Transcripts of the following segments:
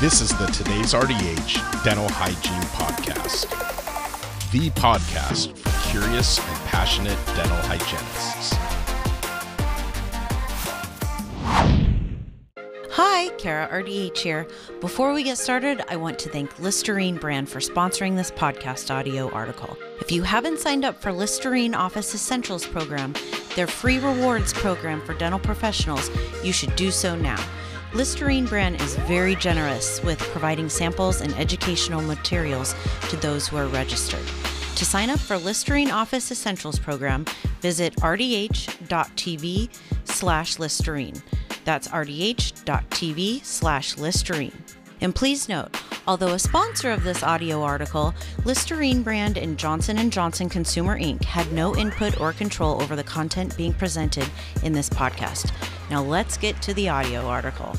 This is the Today's RDH Dental Hygiene Podcast, the podcast for curious and passionate dental hygienists. Hi, Kara RDH here. Before we get started, I want to thank Listerine brand for sponsoring this podcast audio article. If you haven't signed up for Listerine Office Essentials program, their free rewards program for dental professionals, you should do so now. Listerine brand is very generous with providing samples and educational materials to those who are registered. To sign up for Listerine Office Essentials program, visit rdh.tv slash Listerine. That's rdh.tv slash Listerine. And please note, although a sponsor of this audio article, Listerine brand and Johnson & Johnson Consumer Inc. had no input or control over the content being presented in this podcast. Now let's get to the audio article.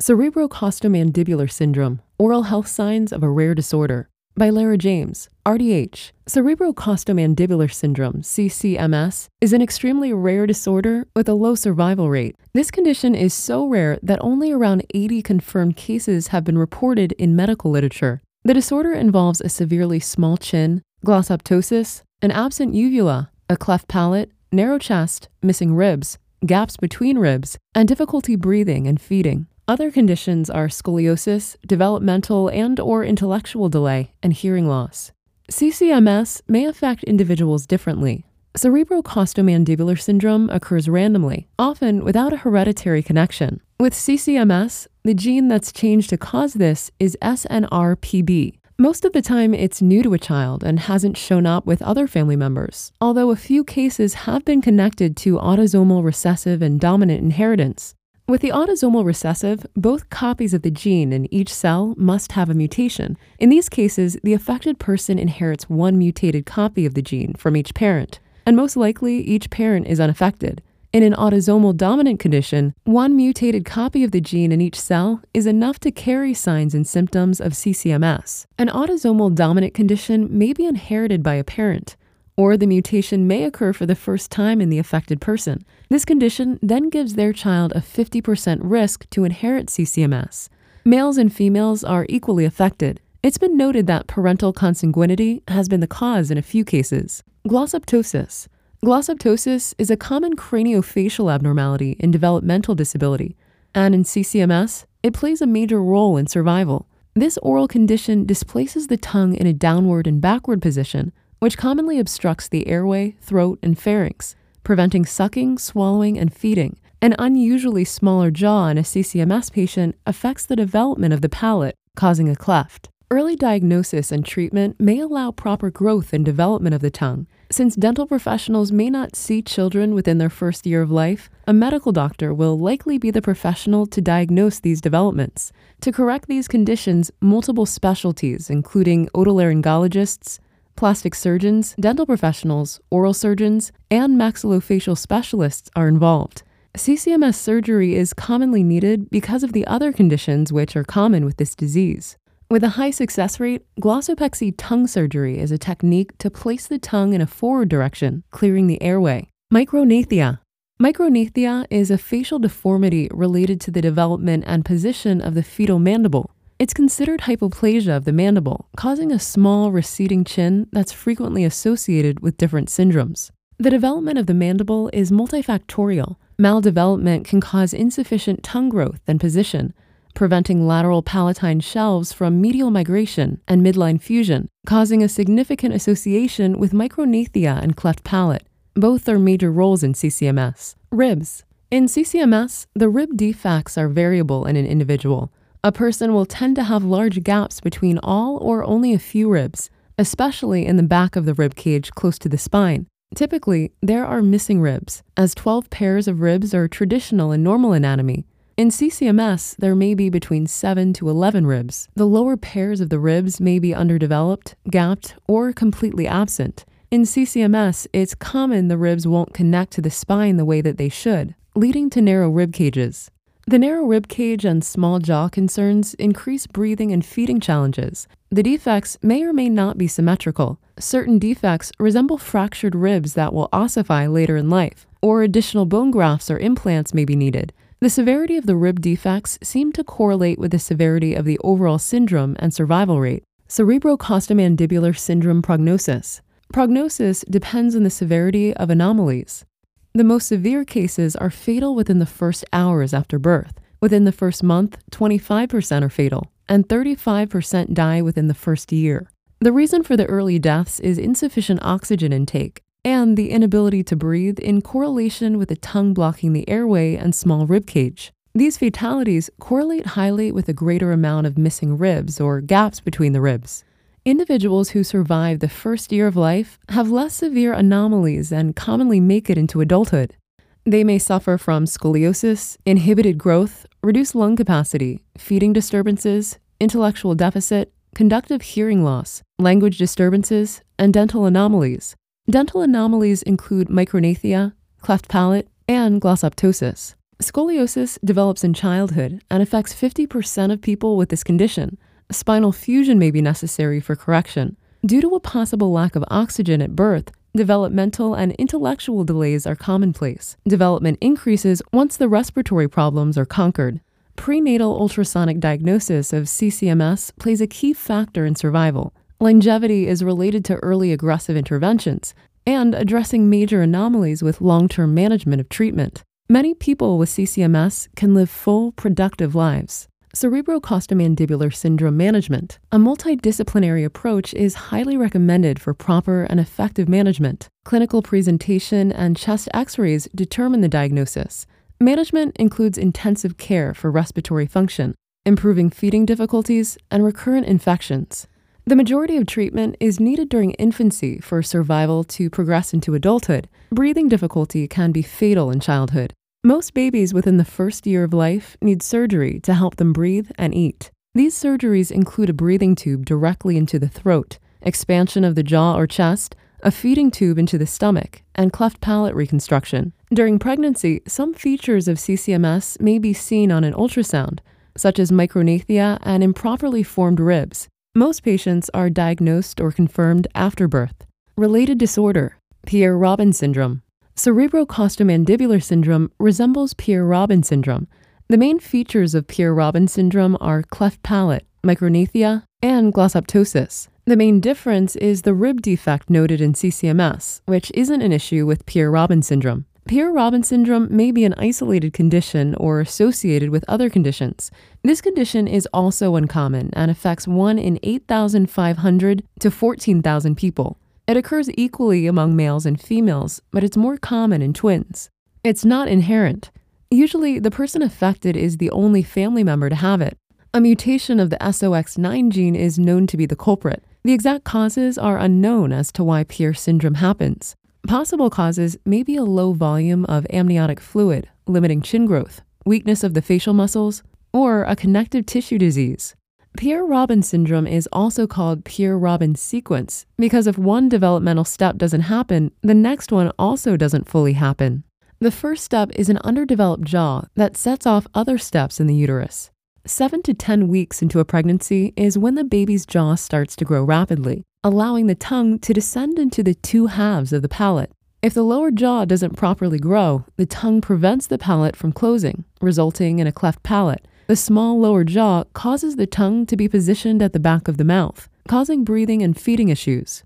Cerebrocostomandibular syndrome, oral health signs of a rare disorder by Lara James, RDH. Cerebrocostomandibular syndrome, CCMS, is an extremely rare disorder with a low survival rate. This condition is so rare that only around 80 confirmed cases have been reported in medical literature. The disorder involves a severely small chin, glossoptosis, an absent uvula, a cleft palate, narrow chest, missing ribs, gaps between ribs, and difficulty breathing and feeding. Other conditions are scoliosis, developmental and or intellectual delay, and hearing loss. CCMS may affect individuals differently. Cerebrocostomandibular syndrome occurs randomly, often without a hereditary connection. With CCMS, the gene that's changed to cause this is SNRPB. Most of the time, it's new to a child and hasn't shown up with other family members, although a few cases have been connected to autosomal recessive and dominant inheritance. With the autosomal recessive, both copies of the gene in each cell must have a mutation. In these cases, the affected person inherits one mutated copy of the gene from each parent, and most likely each parent is unaffected. In an autosomal dominant condition, one mutated copy of the gene in each cell is enough to carry signs and symptoms of CCMS. An autosomal dominant condition may be inherited by a parent, or the mutation may occur for the first time in the affected person. This condition then gives their child a 50% risk to inherit CCMS. Males and females are equally affected. It's been noted that parental consanguinity has been the cause in a few cases. Glossoptosis. Glossoptosis is a common craniofacial abnormality in developmental disability, and in CCMS, it plays a major role in survival. This oral condition displaces the tongue in a downward and backward position, which commonly obstructs the airway, throat, and pharynx, preventing sucking, swallowing, and feeding. An unusually smaller jaw in a CCMS patient affects the development of the palate, causing a cleft. Early diagnosis and treatment may allow proper growth and development of the tongue. Since dental professionals may not see children within their first year of life, a medical doctor will likely be the professional to diagnose these developments. To correct these conditions, multiple specialties, including otolaryngologists, plastic surgeons, dental professionals, oral surgeons, and maxillofacial specialists are involved. CCMS surgery is commonly needed because of the other conditions which are common with this disease. With a high success rate, glossopexy tongue surgery is a technique to place the tongue in a forward direction, clearing the airway. Micrognathia. Micrognathia is a facial deformity related to the development and position of the fetal mandible. It's considered hypoplasia of the mandible, causing a small receding chin that's frequently associated with different syndromes. The development of the mandible is multifactorial. Maldevelopment can cause insufficient tongue growth and position, preventing lateral palatine shelves from medial migration and midline fusion, causing a significant association with micrognathia and cleft palate. Both are major roles in CCMS. Ribs. In CCMS, the rib defects are variable in an individual. A person will tend to have large gaps between all or only a few ribs, especially in the back of the rib cage close to the spine. Typically, there are missing ribs, as 12 pairs of ribs are traditional in normal anatomy. In CCMS, there may be between 7 to 11 ribs. The lower pairs of the ribs may be underdeveloped, gapped, or completely absent. In CCMS, it's common the ribs won't connect to the spine the way that they should, leading to narrow rib cages. The narrow rib cage and small jaw concerns increase breathing and feeding challenges. The defects may or may not be symmetrical. Certain defects resemble fractured ribs that will ossify later in life, or additional bone grafts or implants may be needed. The severity of the rib defects seemed to correlate with the severity of the overall syndrome and survival rate. Cerebrocostomandibular syndrome prognosis. Prognosis depends on the severity of anomalies. The most severe cases are fatal within the first hours after birth. Within the first month, 25% are fatal, and 35% die within the first year. The reason for the early deaths is insufficient oxygen intake and the inability to breathe in correlation with the tongue blocking the airway and small rib cage. These fatalities correlate highly with a greater amount of missing ribs or gaps between the ribs. Individuals who survive the first year of life have less severe anomalies and commonly make it into adulthood. They may suffer from scoliosis, inhibited growth, reduced lung capacity, feeding disturbances, intellectual deficit, conductive hearing loss, language disturbances, and dental anomalies. Dental anomalies include micrognathia, cleft palate, and glossoptosis. Scoliosis develops in childhood and affects 50% of people with this condition, spinal fusion may be necessary for correction. Due to a possible lack of oxygen at birth, developmental and intellectual delays are commonplace. Development increases once the respiratory problems are conquered. Prenatal ultrasonic diagnosis of CCMS plays a key factor in survival. Longevity is related to early aggressive interventions and addressing major anomalies with long term management of treatment. Many people with CCMS can live full, productive lives. Cerebrocostomandibular syndrome management, a multidisciplinary approach, is highly recommended for proper and effective management. Clinical presentation and chest x rays determine the diagnosis. Management includes intensive care for respiratory function, improving feeding difficulties, and recurrent infections. The majority of treatment is needed during infancy for survival to progress into adulthood. Breathing difficulty can be fatal in childhood. Most babies within the first year of life need surgery to help them breathe and eat. These surgeries include a breathing tube directly into the throat, expansion of the jaw or chest, a feeding tube into the stomach, and cleft palate reconstruction. During pregnancy, some features of CCMS may be seen on an ultrasound, such as micrognathia and improperly formed ribs. Most patients are diagnosed or confirmed after birth. Related disorder, Pierre Robin syndrome. Cerebrocostomandibular syndrome resembles Pierre Robin syndrome. The main features of Pierre Robin syndrome are cleft palate, micrognathia, and glossoptosis. The main difference is the rib defect noted in CCMS, which isn't an issue with Pierre Robin syndrome. Pierre Robin syndrome may be an isolated condition or associated with other conditions. This condition is also uncommon and affects 1 in 8,500 to 14,000 people. It occurs equally among males and females, but it's more common in twins. It's not inherent. Usually, the person affected is the only family member to have it. A mutation of the SOX9 gene is known to be the culprit. The exact causes are unknown as to why Pierre syndrome happens. Possible causes may be a low volume of amniotic fluid, limiting chin growth, weakness of the facial muscles, or a connective tissue disease. Pierre Robin syndrome is also called Pierre Robin sequence because if one developmental step doesn't happen, the next one also doesn't fully happen. The first step is an underdeveloped jaw that sets off other steps in the uterus. Seven to 10 weeks into a pregnancy is when the baby's jaw starts to grow rapidly, allowing the tongue to descend into the two halves of the palate. If the lower jaw doesn't properly grow, the tongue prevents the palate from closing, resulting in a cleft palate the small lower jaw causes the tongue to be positioned at the back of the mouth, causing breathing and feeding issues.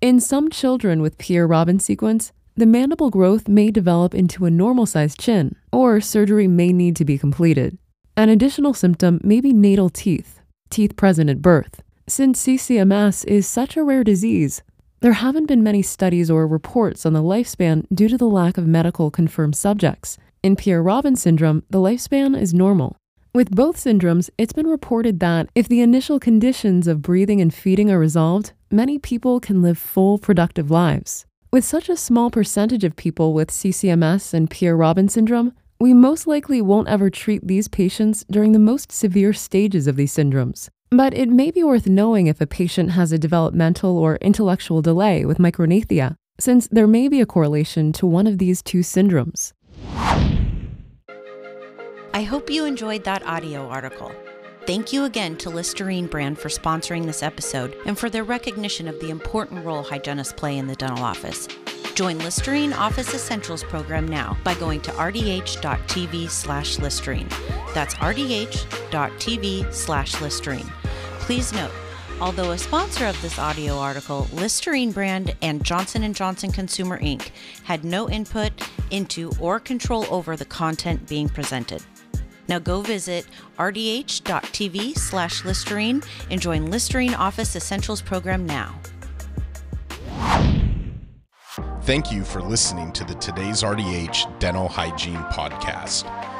In some children with Pierre Robin sequence, the mandible growth may develop into a normal sized chin, or surgery may need to be completed. An additional symptom may be natal teeth, teeth present at birth. Since CCMS is such a rare disease, there haven't been many studies or reports on the lifespan due to the lack of medical confirmed subjects. In Pierre Robin syndrome, the lifespan is normal. With both syndromes, it's been reported that if the initial conditions of breathing and feeding are resolved, many people can live full, productive lives. With such a small percentage of people with CCMS and Pierre Robin syndrome, we most likely won't ever treat these patients during the most severe stages of these syndromes. But it may be worth knowing if a patient has a developmental or intellectual delay with micrognathia, since there may be a correlation to one of these two syndromes. I hope you enjoyed that audio article. Thank you again to Listerine brand for sponsoring this episode and for their recognition of the important role hygienists play in the dental office. Join Listerine Office Essentials program now by going to rdh.tv slash Listerine. That's rdh.tv slash Listerine. Please note, although a sponsor of this audio article, Listerine brand and Johnson & Johnson Consumer Inc. had no input into or control over the content being presented. Now go visit rdh.tv slash Listerine and join Listerine Office Essentials program now. Thank you for listening to the Today's RDH Dental Hygiene Podcast.